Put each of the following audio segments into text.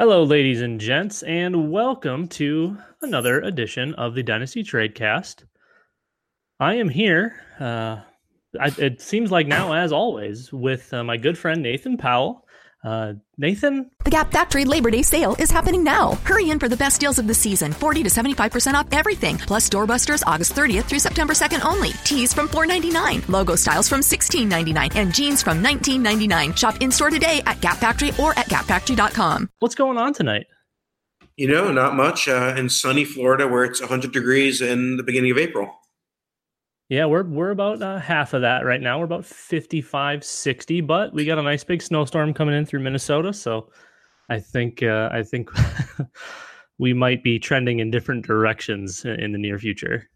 Hello, ladies and gents, and welcome to another edition of the Dynasty Tradecast. I am here. Uh, I, it seems like now, as always, with uh, my good friend Nathan Powell. Uh, Nathan, The Gap Factory Labor Day sale is happening now. Hurry in for the best deals of the season 40 to 75% off everything, plus doorbusters August 30th through September 2nd only. Tees from $4.99, logo styles from $16.99, and jeans from $19.99. Shop in store today at Gap Factory or at gapfactory.com. what's going on tonight? You know, not much uh, in sunny Florida where it's 100 degrees in the beginning of April. Yeah, we're we're about uh, half of that right now. We're about 55, 60, but we got a nice big snowstorm coming in through Minnesota, so I think uh, I think we might be trending in different directions in the near future.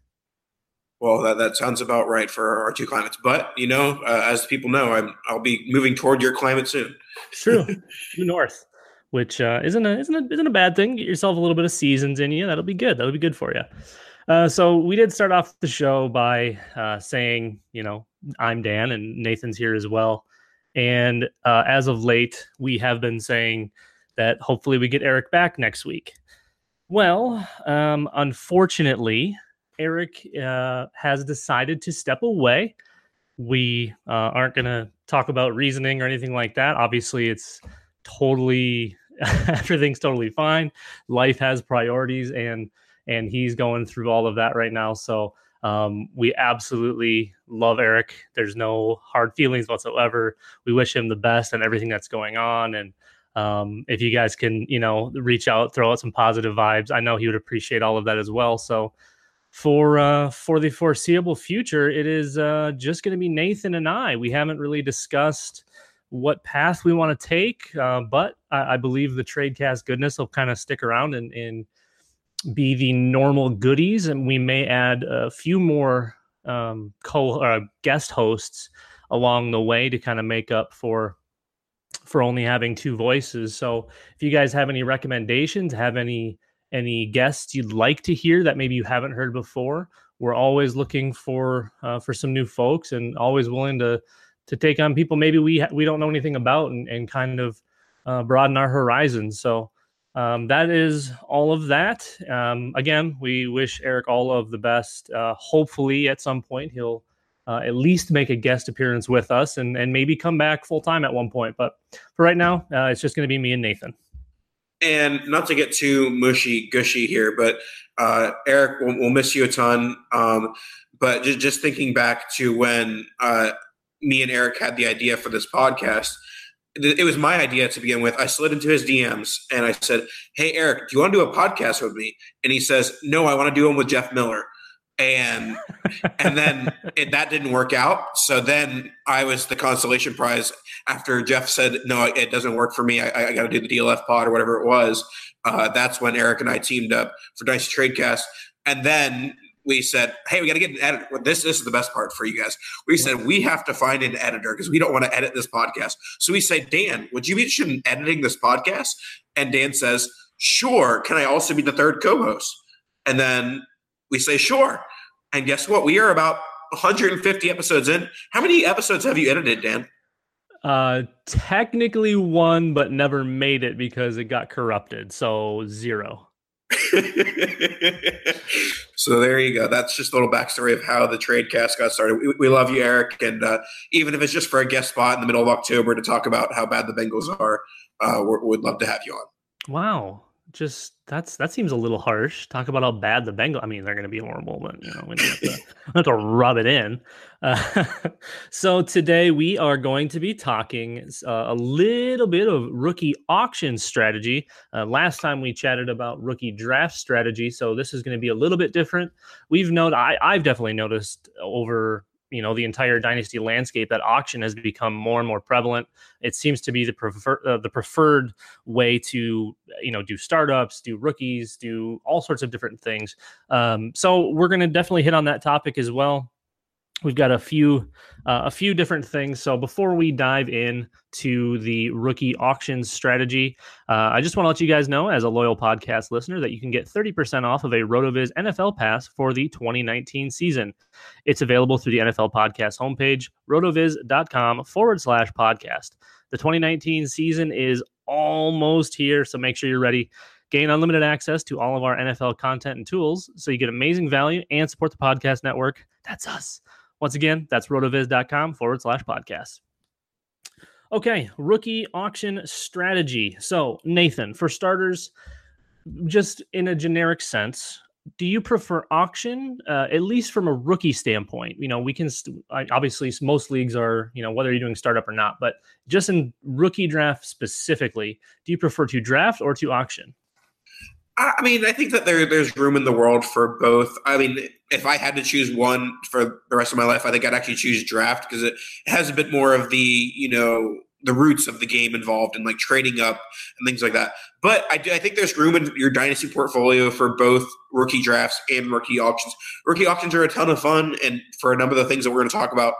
Well, that, that sounds about right for our two climates. But, you know, uh, as people know, I'm, I'll be moving toward your climate soon. True, north, which uh, isn't a isn't a isn't a bad thing. Get yourself a little bit of seasons in you. That'll be good. That'll be good for you. Uh, so we did start off the show by uh, saying, you know, I'm Dan and Nathan's here as well. And uh, as of late, we have been saying that hopefully we get Eric back next week. Well, um, unfortunately, Eric uh, has decided to step away. We uh, aren't going to talk about reasoning or anything like that. Obviously, it's totally everything's totally fine. Life has priorities, and and he's going through all of that right now. So um, we absolutely love Eric. There's no hard feelings whatsoever. We wish him the best and everything that's going on. And um, if you guys can, you know, reach out, throw out some positive vibes, I know he would appreciate all of that as well. So for uh, for the foreseeable future, it is uh, just going to be Nathan and I. We haven't really discussed what path we want to take, uh, but I, I believe the Tradecast goodness will kind of stick around and, and be the normal goodies, and we may add a few more um, co uh, guest hosts along the way to kind of make up for for only having two voices. So if you guys have any recommendations, have any any guests you'd like to hear that maybe you haven't heard before, we're always looking for uh, for some new folks and always willing to to take on people maybe we we don't know anything about and, and kind of uh, broaden our horizons. So um, that is all of that. Um, again, we wish Eric all of the best. Uh, hopefully, at some point, he'll uh, at least make a guest appearance with us and, and maybe come back full time at one point. But for right now, uh, it's just going to be me and Nathan. And not to get too mushy gushy here, but uh, Eric, we'll, we'll, miss you a ton. Um, but just, just thinking back to when uh, me and Eric had the idea for this podcast, it was my idea to begin with. I slid into his DMs and I said, Hey, Eric, do you want to do a podcast with me? And he says, No, I want to do one with Jeff Miller and and then it, that didn't work out. So then I was the consolation prize after Jeff said, "No, it doesn't work for me. I, I got to do the DLF pod or whatever it was." Uh, that's when Eric and I teamed up for Dynasty Tradecast, and then we said, "Hey, we got to get an editor." This, this is the best part for you guys. We said we have to find an editor because we don't want to edit this podcast. So we say, "Dan, would you be interested in editing this podcast?" And Dan says, "Sure. Can I also be the third co-host?" And then we say, sure. And guess what? We are about 150 episodes in. How many episodes have you edited, Dan? Uh, technically one, but never made it because it got corrupted. So zero. so there you go. That's just a little backstory of how the trade cast got started. We, we love you, Eric, and uh, even if it's just for a guest spot in the middle of October to talk about how bad the Bengals are, uh, we'd love to have you on. Wow, just that's that seems a little harsh. Talk about how bad the Bengals. I mean, they're going to be horrible, but you know we have to, have to rub it in. Uh, so today we are going to be talking uh, a little bit of rookie auction strategy. Uh, last time we chatted about rookie draft strategy, so this is going to be a little bit different. We've noted I, I've definitely noticed over you know the entire dynasty landscape that auction has become more and more prevalent. It seems to be the prefer uh, the preferred way to you know do startups do rookies do all sorts of different things. Um, so we're going to definitely hit on that topic as well we've got a few uh, a few different things so before we dive in to the rookie auctions strategy uh, i just want to let you guys know as a loyal podcast listener that you can get 30% off of a rotoviz nfl pass for the 2019 season it's available through the nfl podcast homepage rotoviz.com forward slash podcast the 2019 season is almost here so make sure you're ready Gain unlimited access to all of our NFL content and tools so you get amazing value and support the podcast network. That's us. Once again, that's rotoviz.com forward slash podcast. Okay, rookie auction strategy. So, Nathan, for starters, just in a generic sense, do you prefer auction, uh, at least from a rookie standpoint? You know, we can st- obviously most leagues are, you know, whether you're doing startup or not, but just in rookie draft specifically, do you prefer to draft or to auction? I mean, I think that there there's room in the world for both. I mean, if I had to choose one for the rest of my life, I think I'd actually choose draft because it has a bit more of the you know the roots of the game involved and like trading up and things like that. But I do, I think there's room in your dynasty portfolio for both rookie drafts and rookie auctions. Rookie auctions are a ton of fun, and for a number of the things that we're going to talk about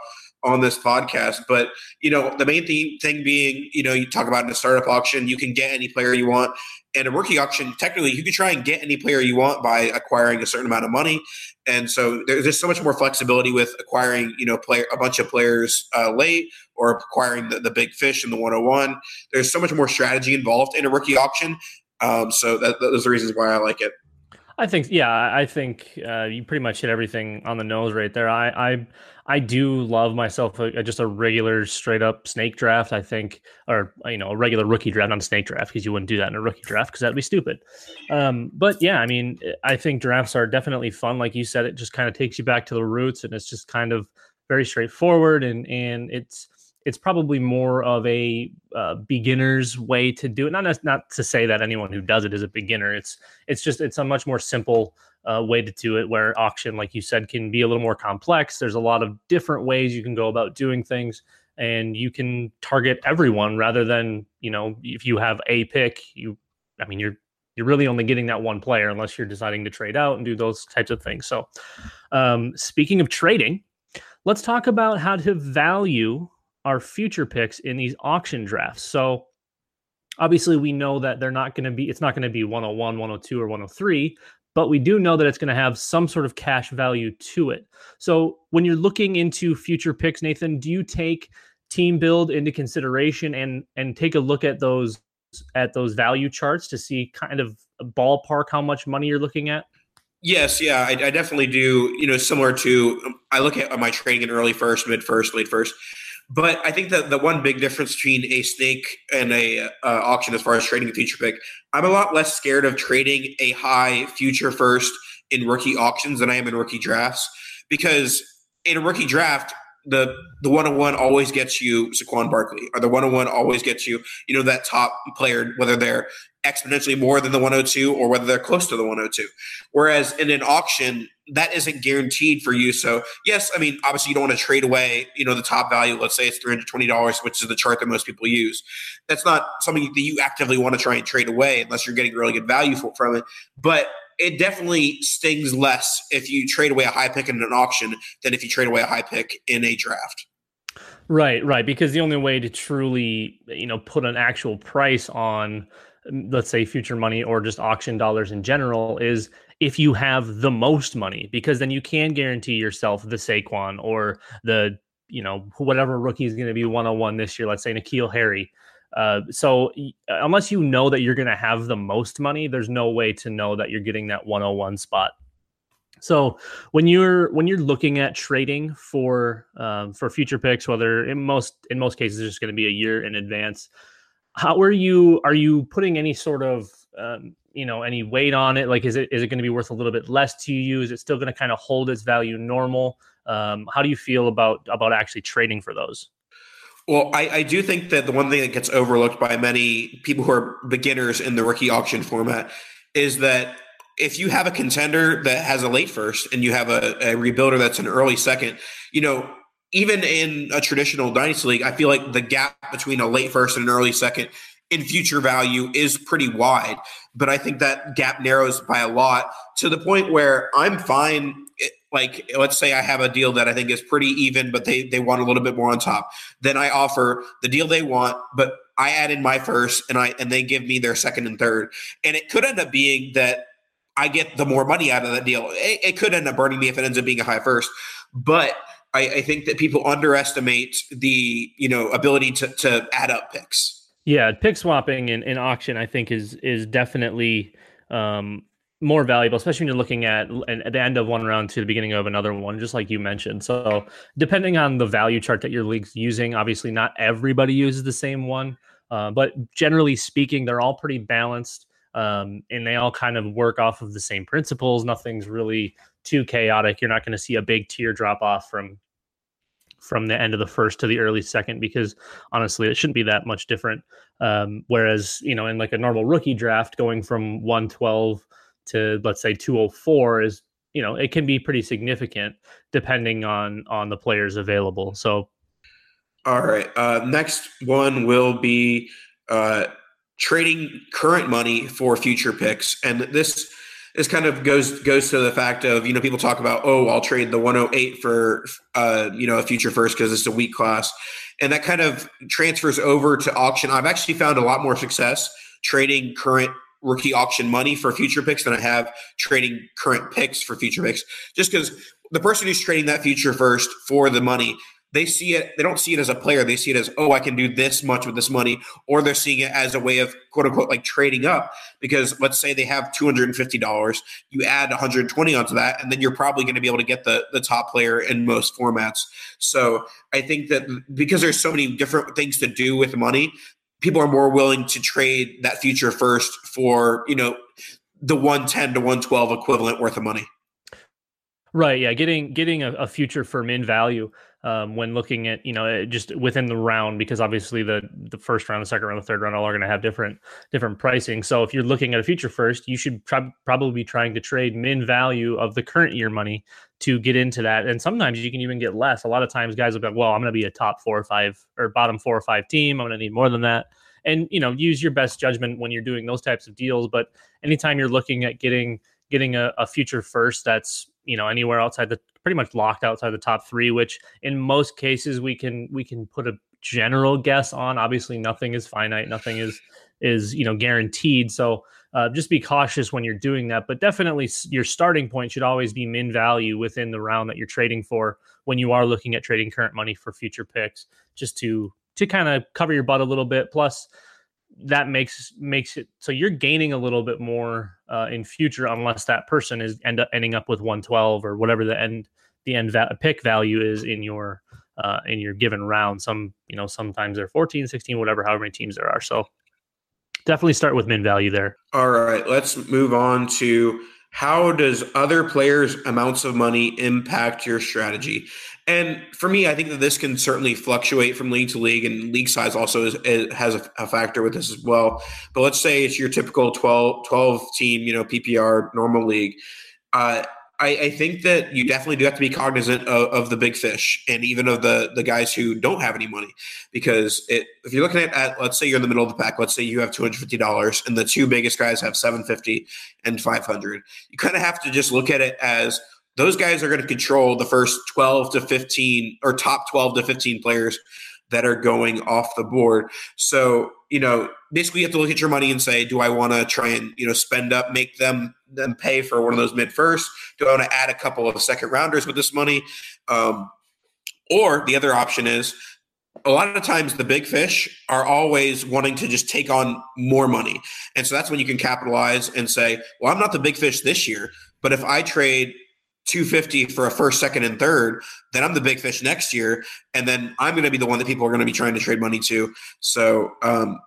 on this podcast. But you know, the main thing, thing being, you know, you talk about in a startup auction, you can get any player you want, and a rookie auction, technically, you can try and get any player you want by acquiring a certain amount of money. And so there's just so much more flexibility with acquiring, you know, player a bunch of players uh, late or acquiring the, the big fish in the 101. There's so much more strategy involved in a rookie auction. Um, so that, those are the reasons why I like it. I think, yeah, I think uh, you pretty much hit everything on the nose right there. I, I, I do love myself a, just a regular straight up snake draft. I think, or you know, a regular rookie draft, not a snake draft, because you wouldn't do that in a rookie draft because that'd be stupid. Um, but yeah, I mean, I think drafts are definitely fun. Like you said, it just kind of takes you back to the roots, and it's just kind of very straightforward, and and it's it's probably more of a uh, beginner's way to do it. Not not to say that anyone who does it is a beginner. It's it's just it's a much more simple uh, way to do it. Where auction, like you said, can be a little more complex. There's a lot of different ways you can go about doing things, and you can target everyone rather than you know if you have a pick. You, I mean, you're you're really only getting that one player unless you're deciding to trade out and do those types of things. So, um, speaking of trading, let's talk about how to value our future picks in these auction drafts. So, obviously, we know that they're not going to be, it's not going to be 101, 102, or 103, but we do know that it's going to have some sort of cash value to it. So, when you're looking into future picks, Nathan, do you take team build into consideration and and take a look at those at those value charts to see kind of ballpark how much money you're looking at? Yes, yeah, I, I, definitely do. You know, similar to um, I look at uh, my trading in early first, mid first, late first. But I think that the one big difference between a snake and a uh, auction, as far as trading a future pick, I'm a lot less scared of trading a high future first in rookie auctions than I am in rookie drafts because in a rookie draft, the the one on one always gets you Saquon Barkley, or the one on one always gets you, you know, that top player, whether they're exponentially more than the 102 or whether they're close to the 102. Whereas in an auction, that isn't guaranteed for you. So yes, I mean, obviously you don't want to trade away, you know, the top value. Let's say it's $320, which is the chart that most people use. That's not something that you actively want to try and trade away unless you're getting really good value for, from it. But it definitely stings less if you trade away a high pick in an auction than if you trade away a high pick in a draft. Right, right. Because the only way to truly, you know, put an actual price on, let's say, future money or just auction dollars in general is if you have the most money, because then you can guarantee yourself the Saquon or the, you know, whatever rookie is going to be 101 this year, let's say N'Keal Harry. Uh, so unless you know that you're going to have the most money, there's no way to know that you're getting that 101 spot. So when you're when you're looking at trading for um, for future picks, whether in most in most cases it's just going to be a year in advance, how are you are you putting any sort of um, you know any weight on it? Like is it is it going to be worth a little bit less to you? Is it still going to kind of hold its value normal? Um, how do you feel about about actually trading for those? Well, I, I, do think that the one thing that gets overlooked by many people who are beginners in the rookie auction format is that if you have a contender that has a late first and you have a, a rebuilder that's an early second, you know, even in a traditional dynasty league, I feel like the gap between a late first and an early second in future value is pretty wide. But I think that gap narrows by a lot to the point where I'm fine eh, like let's say I have a deal that I think is pretty even, but they they want a little bit more on top. Then I offer the deal they want, but I add in my first and I and they give me their second and third. And it could end up being that I get the more money out of that deal. It, it could end up burning me if it ends up being a high first. But I, I think that people underestimate the you know ability to to add up picks. Yeah, pick swapping in, in auction, I think is is definitely um, more valuable, especially when you're looking at, at the end of one round to the beginning of another one, just like you mentioned. So, depending on the value chart that your league's using, obviously not everybody uses the same one, uh, but generally speaking, they're all pretty balanced, um, and they all kind of work off of the same principles. Nothing's really too chaotic. You're not going to see a big tier drop off from from the end of the first to the early second because honestly, it shouldn't be that much different. Um, whereas you know, in like a normal rookie draft, going from 112 to let's say 204 is you know it can be pretty significant depending on on the players available so all right uh next one will be uh trading current money for future picks and this this kind of goes goes to the fact of you know people talk about oh I'll trade the 108 for uh you know a future first because it's a weak class and that kind of transfers over to auction I've actually found a lot more success trading current rookie auction money for future picks than I have trading current picks for future picks. Just because the person who's trading that future first for the money, they see it, they don't see it as a player. They see it as, oh, I can do this much with this money. Or they're seeing it as a way of quote unquote like trading up. Because let's say they have $250, you add 120 onto that, and then you're probably going to be able to get the, the top player in most formats. So I think that because there's so many different things to do with money, people are more willing to trade that future first for you know the 110 to 112 equivalent worth of money right yeah getting getting a, a future for min value um, when looking at you know just within the round because obviously the the first round the second round the third round all are going to have different different pricing. So if you're looking at a future first you should try, probably be trying to trade min value of the current year money to get into that. And sometimes you can even get less. A lot of times guys will be like well i'm going to be a top four or five or bottom four or five team. I'm going to need more than that. And you know use your best judgment when you're doing those types of deals. But anytime you're looking at getting getting a, a future first that's you know anywhere outside the pretty much locked outside the top three, which in most cases we can we can put a general guess on. Obviously, nothing is finite, nothing is is you know guaranteed. So uh, just be cautious when you're doing that. But definitely, your starting point should always be min value within the round that you're trading for when you are looking at trading current money for future picks, just to to kind of cover your butt a little bit. Plus, that makes makes it so you're gaining a little bit more uh, in future unless that person is end up ending up with 112 or whatever the end the end va- pick value is in your uh, in your given round. Some you know sometimes they're 14, 16, whatever, however many teams there are. So definitely start with min value there. All right, let's move on to how does other players' amounts of money impact your strategy? And for me, I think that this can certainly fluctuate from league to league, and league size also is, has a, a, factor with this as well. But let's say it's your typical 12, 12 team, you know, PPR normal league. Uh, I, I, think that you definitely do have to be cognizant of, of, the big fish and even of the the guys who don't have any money because it, if you're looking at, at let's say you're in the middle of the pack let's say you have $250 and the two biggest guys have 750 and 500 you kind of have to just look at it as those guys are going to control the first 12 to 15 or top 12 to 15 players that are going off the board. So you know basically you have to look at your money and say do i want to try and you know spend up make them them pay for one of those mid first? Do i want to add a couple of second rounders with this money? Um, or the other option is a lot of times the big fish are always wanting to just take on more money. And so that's when you can capitalize and say well i'm not the big fish this year but if i trade 250 for a first, second, and third, then I'm the big fish next year. And then I'm going to be the one that people are going to be trying to trade money to. So, um,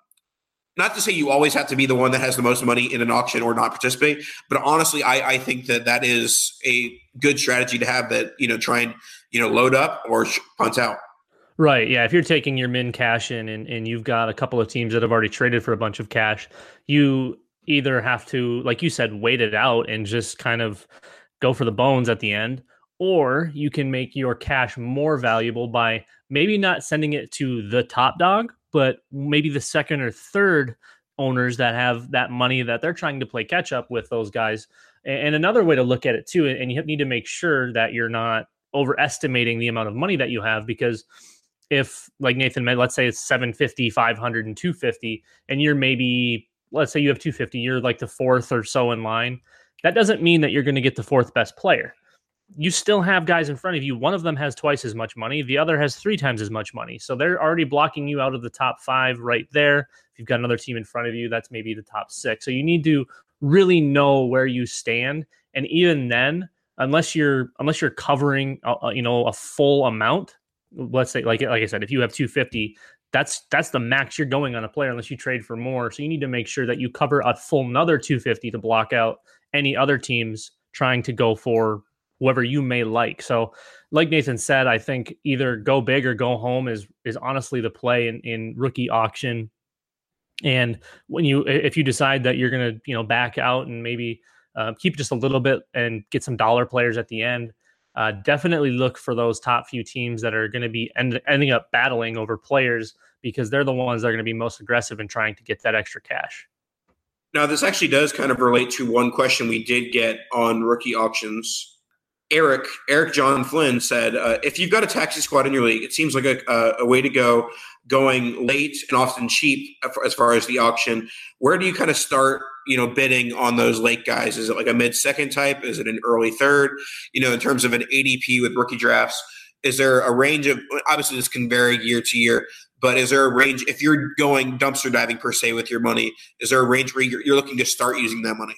not to say you always have to be the one that has the most money in an auction or not participate, but honestly, I, I think that that is a good strategy to have that, you know, try and, you know, load up or punt out. Right. Yeah. If you're taking your min cash in and, and you've got a couple of teams that have already traded for a bunch of cash, you either have to, like you said, wait it out and just kind of go for the bones at the end, or you can make your cash more valuable by maybe not sending it to the top dog, but maybe the second or third owners that have that money that they're trying to play catch up with those guys. And another way to look at it too, and you need to make sure that you're not overestimating the amount of money that you have because if like Nathan meant, let's say it's 750, 500 and 250 and you're maybe let's say you have 250, you're like the fourth or so in line. That doesn't mean that you're going to get the fourth best player you still have guys in front of you. One of them has twice as much money, the other has three times as much money. So they're already blocking you out of the top five right there. If you've got another team in front of you, that's maybe the top six. So you need to really know where you stand. And even then, unless you're unless you're covering a, you know a full amount, let's say like like I said, if you have 250, that's that's the max you're going on a player unless you trade for more. So you need to make sure that you cover a full another 250 to block out any other teams trying to go for whoever you may like. So, like Nathan said, I think either go big or go home is is honestly the play in, in rookie auction. And when you if you decide that you're gonna you know back out and maybe uh, keep just a little bit and get some dollar players at the end, uh, definitely look for those top few teams that are going to be end, ending up battling over players because they're the ones that are going to be most aggressive in trying to get that extra cash. Now, this actually does kind of relate to one question we did get on rookie auctions Eric Eric John Flynn said, uh, if you've got a taxi squad in your league, it seems like a, a, a, way to go. Going late and often cheap as far as the auction. Where do you kind of start? You know, bidding on those late guys. Is it like a mid second type? Is it an early third? You know, in terms of an ADP with rookie drafts, is there a range of? Obviously, this can vary year to year, but is there a range if you're going dumpster diving per se with your money? Is there a range where you're, you're looking to start using that money?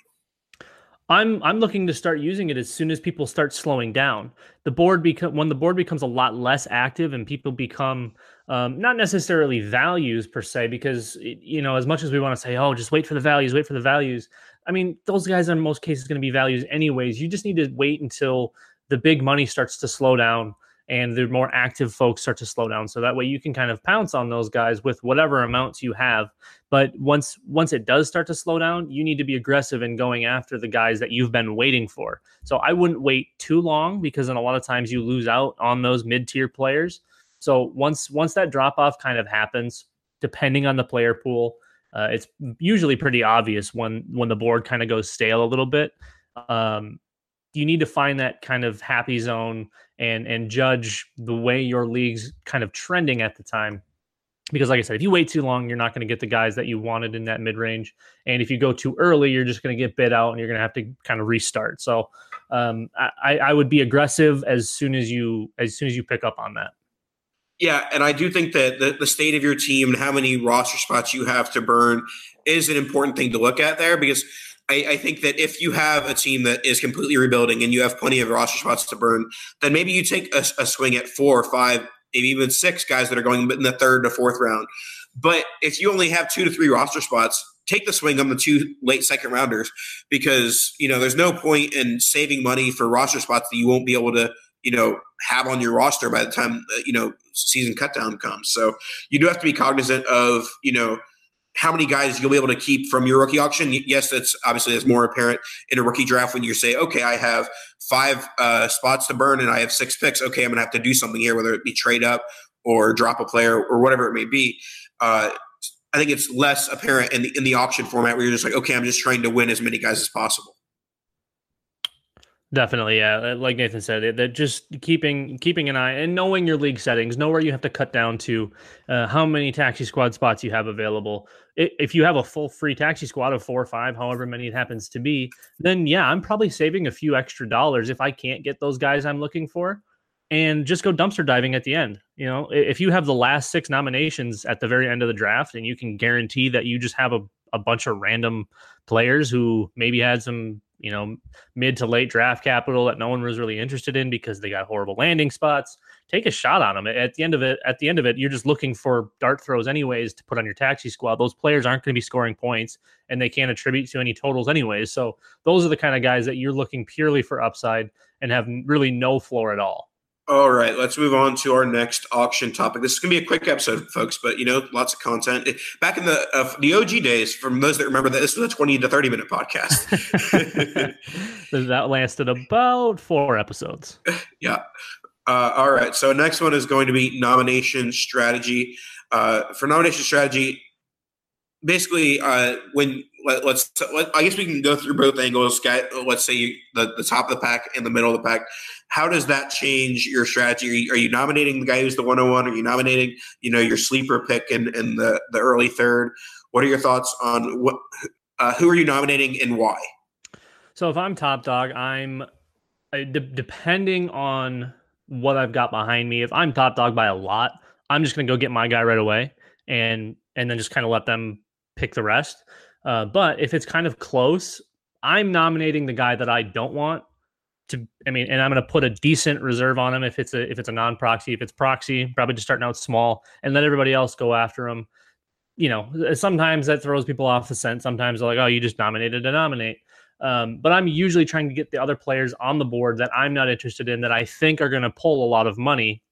I'm I'm looking to start using it as soon as people start slowing down. The board become when the board becomes a lot less active and people become um, not necessarily values per se, because you know as much as we want to say, oh, just wait for the values, wait for the values. I mean, those guys in most cases going to be values anyways. You just need to wait until the big money starts to slow down and the more active folks start to slow down so that way you can kind of pounce on those guys with whatever amounts you have but once once it does start to slow down you need to be aggressive in going after the guys that you've been waiting for so i wouldn't wait too long because then a lot of times you lose out on those mid-tier players so once once that drop off kind of happens depending on the player pool. Uh, it's usually pretty obvious when when the board kind of goes stale a little bit. Um, you need to find that kind of happy zone and and judge the way your league's kind of trending at the time. Because like i said if you wait too long you're not going to get the guys that you wanted in that mid range and if you go too early you're just going to get bid out and you're going to have to kind of restart. So um, I, I would be aggressive as soon as you as soon as you pick up on that. Yeah, and I do think that the, the state of your team and how many roster spots you have to burn is an important thing to look at there because I, I, think that if you have a team that is completely rebuilding and you have plenty of roster spots to burn, then maybe you take a, a swing at four or five, maybe even six guys that are going in the third to fourth round. But if you only have two to three roster spots, take the swing on the two late second rounders because you know there's no point in saving money for roster spots that you won't be able to you know have on your roster by the time uh, you know season cutdown comes. So you do have to be cognizant of you know how many guys you'll be able to keep from your rookie auction. Yes, that's obviously that's more apparent in a rookie draft when you say, okay, I have five uh, spots to burn and I have six picks. Okay, I'm gonna have to do something here, whether it be trade up or drop a player or whatever it may be. Uh, I think it's less apparent in the in the auction format where you're just like, okay, I'm just trying to win as many guys as possible. Definitely, yeah. Uh, like Nathan said, that just keeping keeping an eye and knowing your league settings, know where you have to cut down to, uh, how many taxi squad spots you have available. If you have a full free taxi squad of four or five, however many it happens to be, then yeah, I'm probably saving a few extra dollars if I can't get those guys I'm looking for, and just go dumpster diving at the end. You know, if you have the last six nominations at the very end of the draft, and you can guarantee that you just have a a bunch of random players who maybe had some you know, mid to late draft capital that no one was really interested in because they got horrible landing spots. Take a shot on them. At the end of it, at the end of it, you're just looking for dart throws anyways to put on your taxi squad. Those players aren't going to be scoring points and they can't attribute to any totals anyways. So those are the kind of guys that you're looking purely for upside and have really no floor at all. All right, let's move on to our next auction topic. This is going to be a quick episode, folks, but you know, lots of content. Back in the uh, the OG days, from those that remember that this was a twenty to thirty minute podcast. that lasted about four episodes. Yeah. Uh, all right. So next one is going to be nomination strategy. Uh, for nomination strategy, basically uh, when let, us let, i guess we can go through both angles. Let's say you, the, the top of the pack and the middle of the pack. How does that change your strategy? Are you, are you nominating the guy who's the 101 are you nominating you know your sleeper pick in, in the, the early third? What are your thoughts on what uh, who are you nominating and why? So if i'm top dog i'm depending on what i've got behind me if i'm top dog by a lot i'm just going to go get my guy right away and and then just kind of let them pick the rest. Uh, but if it's kind of close, I'm nominating the guy that I don't want to. I mean, and I'm going to put a decent reserve on him if it's a if it's a non proxy. If it's proxy, probably just starting out small and let everybody else go after him. You know, sometimes that throws people off the scent. Sometimes they're like, "Oh, you just nominated to nominate." Um, but I'm usually trying to get the other players on the board that I'm not interested in that I think are going to pull a lot of money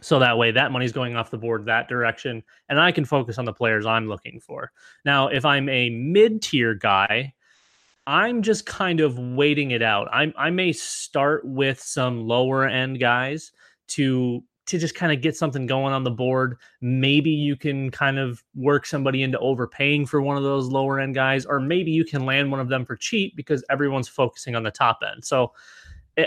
so that way, that money's going off the board that direction, and I can focus on the players I'm looking for. Now, if I'm a mid tier guy, I'm just kind of waiting it out. I I may start with some lower end guys to to just kind of get something going on the board. Maybe you can kind of work somebody into overpaying for one of those lower end guys, or maybe you can land one of them for cheap because everyone's focusing on the top end. So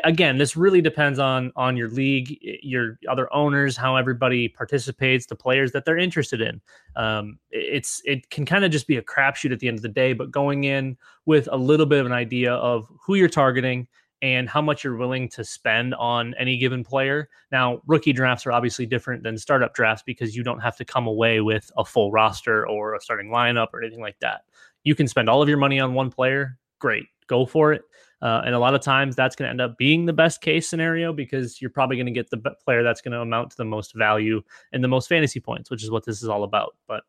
again this really depends on on your league your other owners how everybody participates the players that they're interested in. Um, it's it can kind of just be a crapshoot at the end of the day but going in with a little bit of an idea of who you're targeting and how much you're willing to spend on any given player. Now rookie drafts are obviously different than startup drafts because you don't have to come away with a full roster or a starting lineup or anything like that. You can spend all of your money on one player great go for it uh, and a lot of times that's going to end up being the best case scenario because you're probably going to get the player that's going to amount to the most value and the most fantasy points, which is what this is all about. But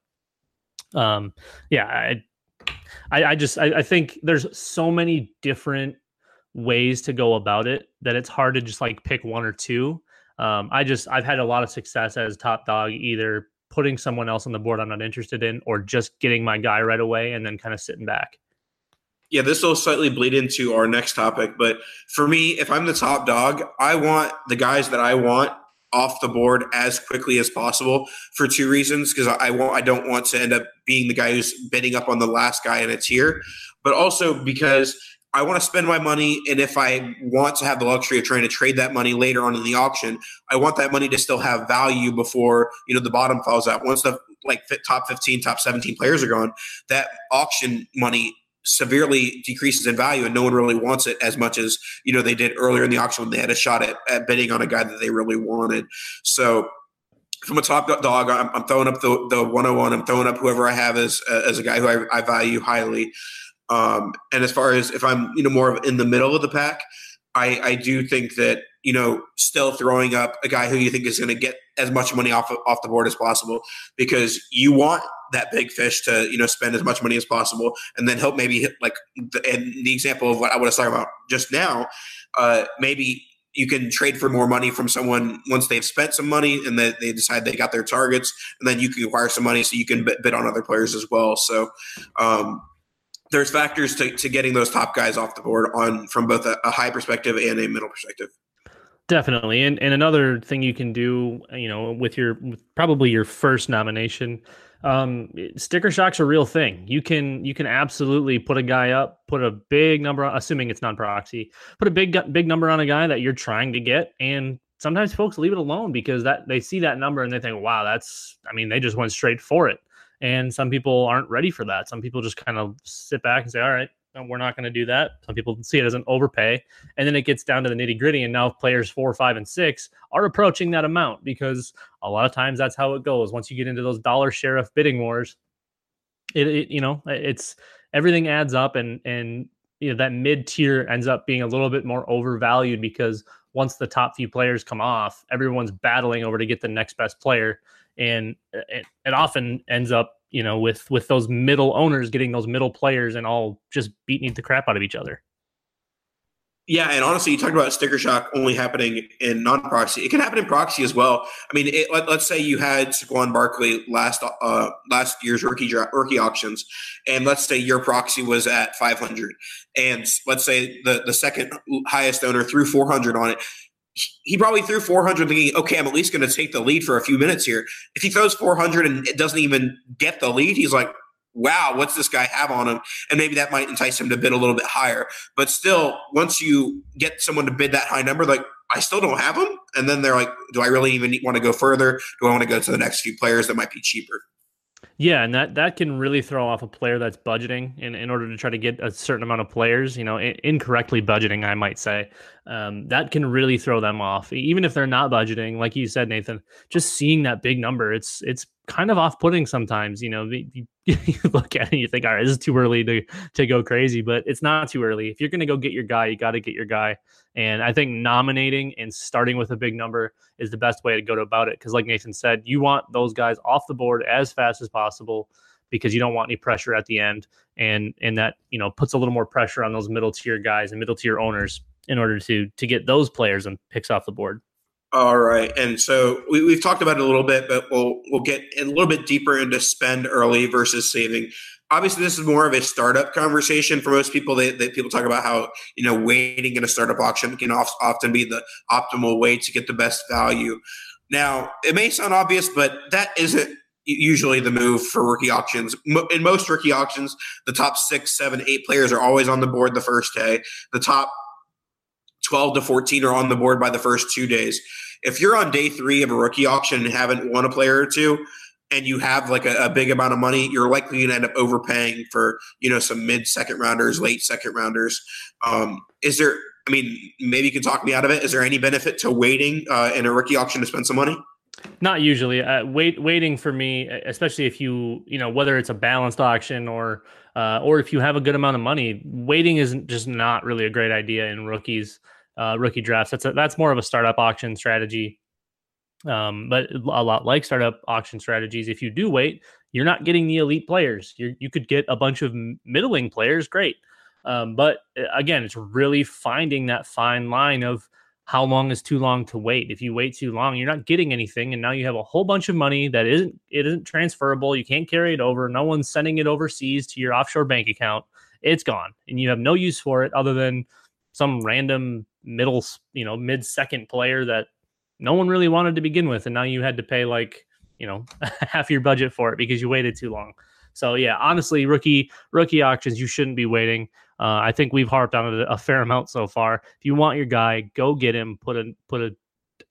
um, yeah, I, I, I just I, I think there's so many different ways to go about it that it's hard to just like pick one or two. Um, I just I've had a lot of success as top dog either putting someone else on the board I'm not interested in or just getting my guy right away and then kind of sitting back yeah, this will slightly bleed into our next topic. But for me, if I'm the top dog, I want the guys that I want off the board as quickly as possible for two reasons because I want I don't want to end up being the guy who's bidding up on the last guy in a tier, but also because I want to spend my money, and if I want to have the luxury of trying to trade that money later on in the auction, I want that money to still have value before you know the bottom falls out. Once the like top fifteen, top seventeen players are gone, that auction money severely decreases in value and no one really wants it as much as you know they did earlier in the auction when they had a shot at, at bidding on a guy that they really wanted. So from a top dog i'm, I'm throwing up the, the 101 i'm throwing up whoever i have as, as a guy who I, I value highly. Um, and as far as if i'm you know more of in the middle of the pack I, I do think that you know still throwing up a guy who you think is going to get as much money off off the board as possible because you want that big fish to you know spend as much money as possible and then help maybe hit like the, and the example of what I was talking about just now uh, maybe you can trade for more money from someone once they've spent some money and they, they decide they got their targets and then you can acquire some money so you can bid on other players as well so um, there's factors to, to getting those top guys off the board on from both a, a high perspective and a middle perspective. Definitely, and and another thing you can do, you know, with your with probably your first nomination, um, sticker shock's a real thing. You can you can absolutely put a guy up, put a big number, assuming it's non proxy, put a big big number on a guy that you're trying to get, and sometimes folks leave it alone because that they see that number and they think, wow, that's, I mean, they just went straight for it. And some people aren't ready for that. Some people just kind of sit back and say, all right, we're not going to do that. Some people see it as an overpay. And then it gets down to the nitty gritty. And now players four, five, and six are approaching that amount because a lot of times that's how it goes. Once you get into those dollar sheriff bidding wars, it, it you know, it's everything adds up and, and, you know, that mid tier ends up being a little bit more overvalued because once the top few players come off, everyone's battling over to get the next best player and it, it often ends up you know with with those middle owners getting those middle players and all just beating the crap out of each other yeah, and honestly, you talked about sticker shock only happening in non-proxy. It can happen in proxy as well. I mean, it, let, us say you had Saquon Barkley last uh, last year's rookie rookie auctions, and let's say your proxy was at 500, and let's say the the second highest owner threw 400 on it he probably threw 400 thinking, okay, I'm at least going to take the lead for a few minutes here. If he throws 400 and it doesn't even get the lead, he's like, wow, what's this guy have on him? And maybe that might entice him to bid a little bit higher. But still, once you get someone to bid that high number, like, I still don't have him. And then they're like, do I really even want to go further? Do I want to go to the next few players that might be cheaper? Yeah, and that that can really throw off a player that's budgeting in, in order to try to get a certain amount of players, you know, in, incorrectly budgeting, I might say. Um, that can really throw them off. Even if they're not budgeting, like you said, Nathan, just seeing that big number, it's it's kind of off-putting sometimes. You know, you, you look at it and you think, all right, this is too early to to go crazy, but it's not too early. If you're going to go get your guy, you got to get your guy. And I think nominating and starting with a big number is the best way to go about it. Because, like Nathan said, you want those guys off the board as fast as possible because you don't want any pressure at the end. And and that you know puts a little more pressure on those middle tier guys and middle tier owners in order to to get those players and picks off the board. All right, and so we, we've talked about it a little bit, but we'll we'll get a little bit deeper into spend early versus saving. Obviously this is more of a startup conversation for most people. That, that people talk about how you know waiting in a startup auction can often be the optimal way to get the best value. Now it may sound obvious but that isn't usually the move for rookie auctions. In most rookie auctions the top six seven eight players are always on the board the first day. The top 12 to 14 are on the board by the first two days if you're on day three of a rookie auction and haven't won a player or two and you have like a, a, big amount of money, you're likely going to end up overpaying for you know some mid second rounders, late second rounders. Um, is there? I mean, maybe you can talk me out of it. Is there any benefit to waiting uh, in a rookie auction to spend some money? Not usually. Uh, wait, waiting for me, especially if you you know whether it's a balanced auction or uh, or if you have a good amount of money, waiting isn't just not really a great idea in rookies. Uh, rookie drafts. That's a, that's more of a startup auction strategy um, but a lot like startup auction strategies, if you do wait, you're not getting the elite players. you you could get a bunch of middling players, great. Um, but uh, again, it's really finding that fine line of how long is too long to wait. If you wait too long, you're not getting anything, and now you have a whole bunch of money that isn't it isn't transferable. You can't carry it over. No one's sending it overseas to your offshore bank account. It's gone, and you have no use for it other than some random middle, you know, mid second player that no one really wanted to begin with, and now you had to pay like you know half your budget for it because you waited too long. So yeah, honestly, rookie rookie auctions you shouldn't be waiting. Uh, I think we've harped on it a fair amount so far. If you want your guy, go get him. Put a put a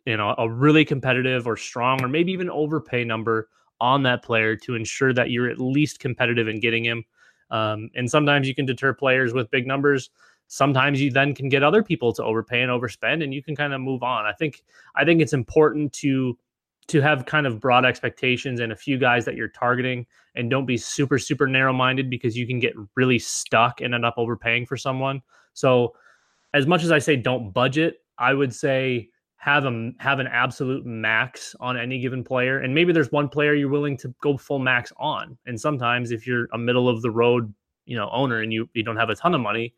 you know a really competitive or strong or maybe even overpay number on that player to ensure that you're at least competitive in getting him. Um, and sometimes you can deter players with big numbers. Sometimes you then can get other people to overpay and overspend, and you can kind of move on. I think I think it's important to to have kind of broad expectations and a few guys that you're targeting and don't be super super narrow minded because you can get really stuck and end up overpaying for someone so as much as i say don't budget i would say have a have an absolute max on any given player and maybe there's one player you're willing to go full max on and sometimes if you're a middle of the road you know owner and you you don't have a ton of money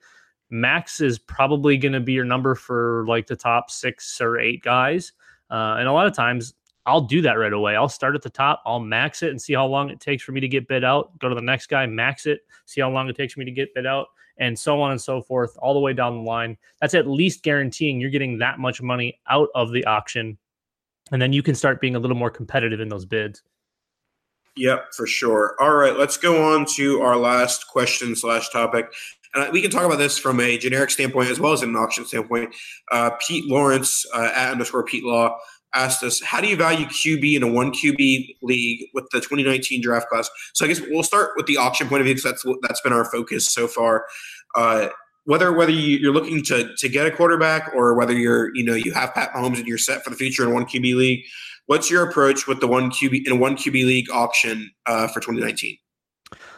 max is probably going to be your number for like the top six or eight guys uh, and a lot of times I'll do that right away. I'll start at the top, I'll max it and see how long it takes for me to get bid out. Go to the next guy, max it, see how long it takes for me to get bid out, and so on and so forth, all the way down the line. That's at least guaranteeing you're getting that much money out of the auction. And then you can start being a little more competitive in those bids. Yep, for sure. All right, let's go on to our last question slash topic. And we can talk about this from a generic standpoint as well as an auction standpoint. Uh, Pete Lawrence uh, at underscore Pete Law asked us, how do you value QB in a one QB league with the 2019 draft class? So I guess we'll start with the auction point of view because that's that's been our focus so far. Uh, whether whether you're looking to to get a quarterback or whether you're you know you have Pat Mahomes and you're set for the future in one QB league, what's your approach with the one QB in a one QB league auction uh, for 2019?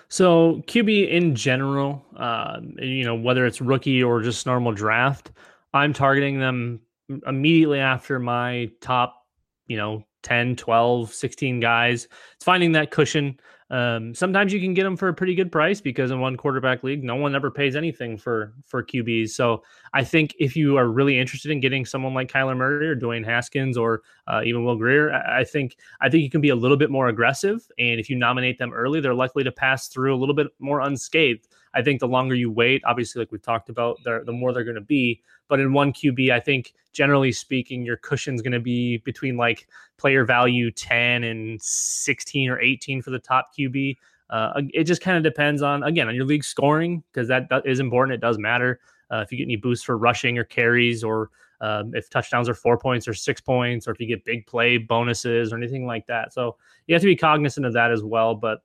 So QB in general, uh, you know whether it's rookie or just normal draft, I'm targeting them immediately after my top, you know, 10, 12, 16 guys. It's finding that cushion. Um, sometimes you can get them for a pretty good price because in one quarterback league, no one ever pays anything for for QBs. So I think if you are really interested in getting someone like Kyler Murray or Dwayne Haskins or uh, even Will Grier, I, I think I think you can be a little bit more aggressive. And if you nominate them early, they're likely to pass through a little bit more unscathed. I think the longer you wait, obviously, like we've talked about, the more they're going to be. But in one QB, I think generally speaking, your cushion's going to be between like player value 10 and 16 or 18 for the top QB. Uh, it just kind of depends on, again, on your league scoring, because that, that is important. It does matter. Uh, if you get any boosts for rushing or carries, or um, if touchdowns are four points or six points, or if you get big play bonuses or anything like that. So you have to be cognizant of that as well. But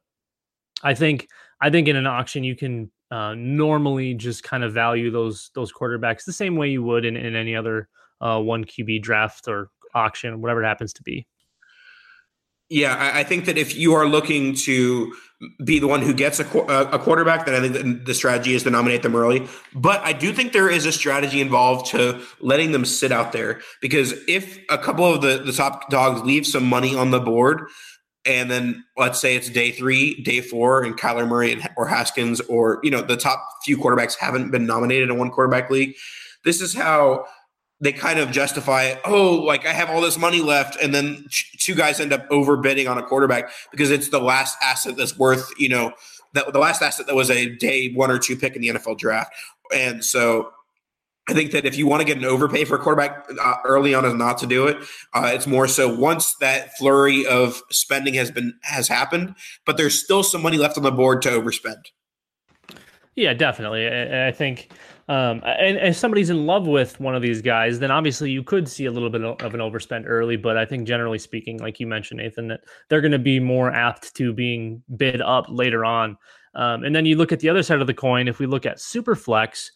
I think I think in an auction you can uh, normally just kind of value those those quarterbacks the same way you would in, in any other uh, one QB draft or auction, whatever it happens to be. Yeah, I, I think that if you are looking to be the one who gets a, a quarterback, then I think the strategy is to nominate them early. But I do think there is a strategy involved to letting them sit out there because if a couple of the, the top dogs leave some money on the board, and then let's say it's day three, day four, and Kyler Murray and, or Haskins or you know the top few quarterbacks haven't been nominated in one quarterback league. This is how they kind of justify. Oh, like I have all this money left, and then two guys end up overbidding on a quarterback because it's the last asset that's worth you know the, the last asset that was a day one or two pick in the NFL draft, and so I think that if you want to get an overpay for a quarterback uh, early on, is not to do it. Uh, it's more so once that flurry of spending has been has happened, but there's still some money left on the board to overspend. Yeah, definitely. I, I think, um, and if somebody's in love with one of these guys, then obviously you could see a little bit of an overspend early. But I think generally speaking, like you mentioned, Nathan, that they're going to be more apt to being bid up later on. Um, and then you look at the other side of the coin. If we look at Superflex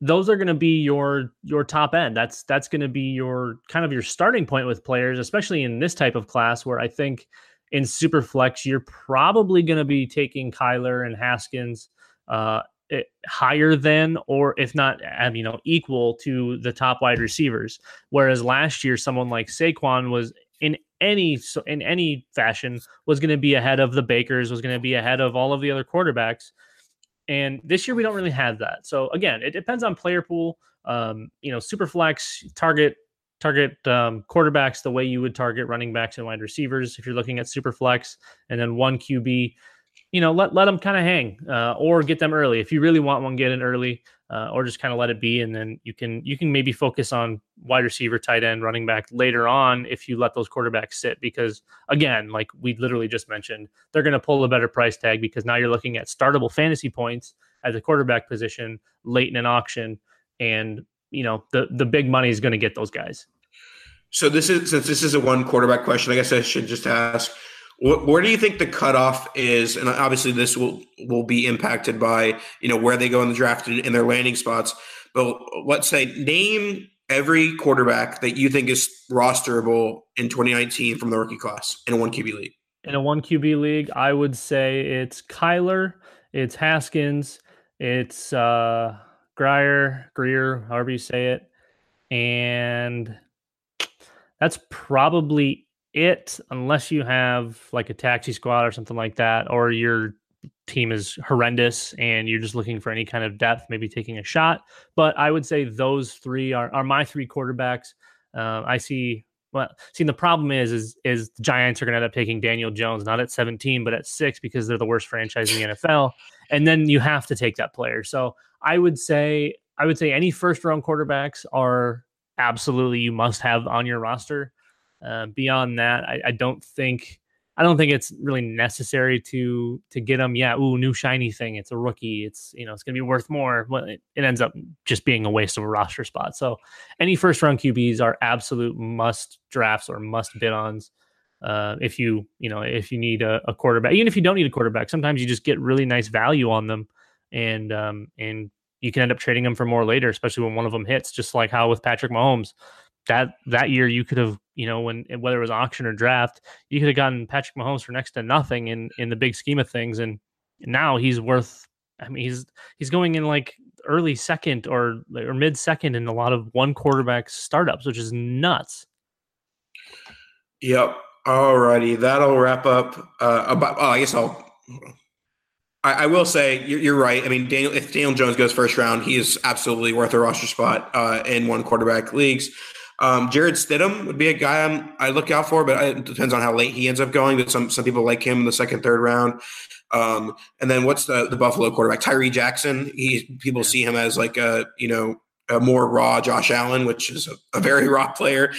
those are going to be your your top end. That's that's going to be your kind of your starting point with players, especially in this type of class where I think in super flex you're probably going to be taking Kyler and Haskins uh, eh, higher than or if not you know equal to the top wide receivers. Whereas last year someone like Saquon was in any in any fashion was going to be ahead of the Bakers, was going to be ahead of all of the other quarterbacks. And this year we don't really have that. So again, it depends on player pool. Um, you know, super flex target target um, quarterbacks the way you would target running backs and wide receivers if you're looking at super flex, and then one QB. You know, let let them kind of hang, uh, or get them early if you really want one. Get in early, uh, or just kind of let it be, and then you can you can maybe focus on wide receiver, tight end, running back later on if you let those quarterbacks sit. Because again, like we literally just mentioned, they're going to pull a better price tag because now you're looking at startable fantasy points at the quarterback position late in an auction, and you know the the big money is going to get those guys. So this is since this is a one quarterback question, I guess I should just ask where do you think the cutoff is? And obviously, this will will be impacted by you know where they go in the draft and, their landing spots. But let's say name every quarterback that you think is rosterable in 2019 from the rookie class in a one QB league. In a one QB league, I would say it's Kyler, it's Haskins, it's uh, Grier, Greer, however you say it, and that's probably it unless you have like a taxi squad or something like that, or your team is horrendous and you're just looking for any kind of depth, maybe taking a shot. But I would say those three are, are my three quarterbacks. Uh, I see. Well, see, the problem is, is, is the Giants are going to end up taking Daniel Jones not at 17, but at six because they're the worst franchise in the NFL, and then you have to take that player. So I would say, I would say any first round quarterbacks are absolutely you must have on your roster. Uh, beyond that, I, I, don't think I don't think it's really necessary to to get them. Yeah, ooh, new shiny thing. It's a rookie. It's you know it's gonna be worth more. But it, it ends up just being a waste of a roster spot. So any first round QBs are absolute must drafts or must bid ons. Uh, if you you know if you need a, a, quarterback, even if you don't need a quarterback, sometimes you just get really nice value on them, and um, and you can end up trading them for more later, especially when one of them hits. Just like how with Patrick Mahomes, that that year you could have you know when whether it was auction or draft you could have gotten Patrick Mahomes for next to nothing in in the big scheme of things and now he's worth I mean he's he's going in like early second or or mid second in a lot of one quarterback startups which is nuts. Yep. Alrighty, that'll wrap up. Uh, about oh, I guess I'll. I, I will say you're, you're, right. I mean, Daniel, if Daniel Jones goes first round, he is absolutely worth a roster spot uh, in one quarterback leagues. Um, Jarrett Stidham would be a guy I'm, i look out for, but it depends on how late he ends up going. But some some people like him in the second, third round. Um, and then what's the the Buffalo quarterback Tyree Jackson? He people see him as like a you know a more raw Josh Allen, which is a, a very raw player.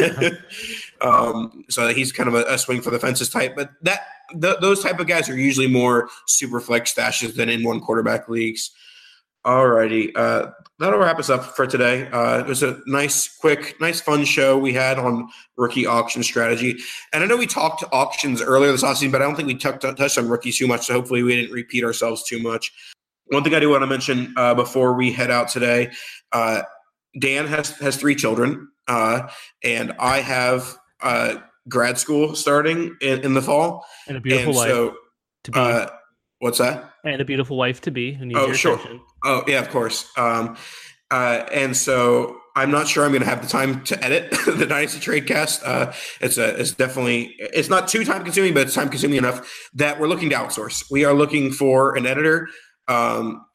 um, so he's kind of a, a, swing for the fences type. But that th- those type of guys are usually more super flex stashes than in one quarterback leagues. Alrighty, uh, that'll wrap us up for today. Uh, it was a nice, quick, nice, fun show we had on rookie auction strategy. And I know we talked auctions earlier this offseason, but I don't think we t- touched on rookies too much. So hopefully we didn't repeat ourselves too much. One thing I do want to mention uh, before we head out today, uh, Dan has has three children, uh, and I have uh, grad school starting in, in, the fall, and a beautiful and wife to be. what's that? And a beautiful wife to be who needs oh, your sure. attention. Oh yeah, of course. Um, uh, and so I'm not sure I'm going to have the time to edit the Dynasty Tradecast. Uh, it's a, it's definitely, it's not too time consuming, but it's time consuming enough that we're looking to outsource. We are looking for an editor um,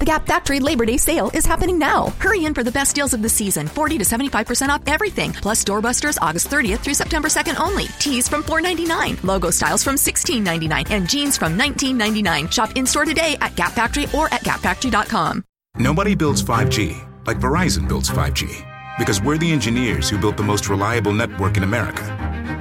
The Gap Factory Labor Day sale is happening now. Hurry in for the best deals of the season 40 to 75% off everything. Plus doorbusters August 30th through September 2nd only. Tees from $4.99. Logo styles from $16.99. And jeans from $19.99. Shop in store today at Gap Factory or at gapfactory.com. Nobody builds 5G like Verizon builds 5G because we're the engineers who built the most reliable network in America.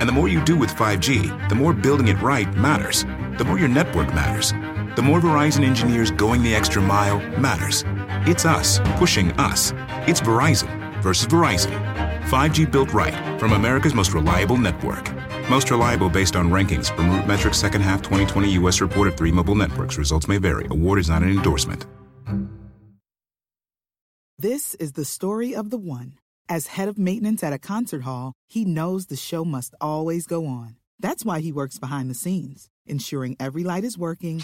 And the more you do with 5G, the more building it right matters. The more your network matters the more Verizon engineers going the extra mile matters. It's us pushing us. It's Verizon versus Verizon. 5G built right from America's most reliable network. Most reliable based on rankings from RootMetrics second half 2020 U.S. report of three mobile networks. Results may vary. Award is not an endorsement. This is the story of the one. As head of maintenance at a concert hall, he knows the show must always go on. That's why he works behind the scenes, ensuring every light is working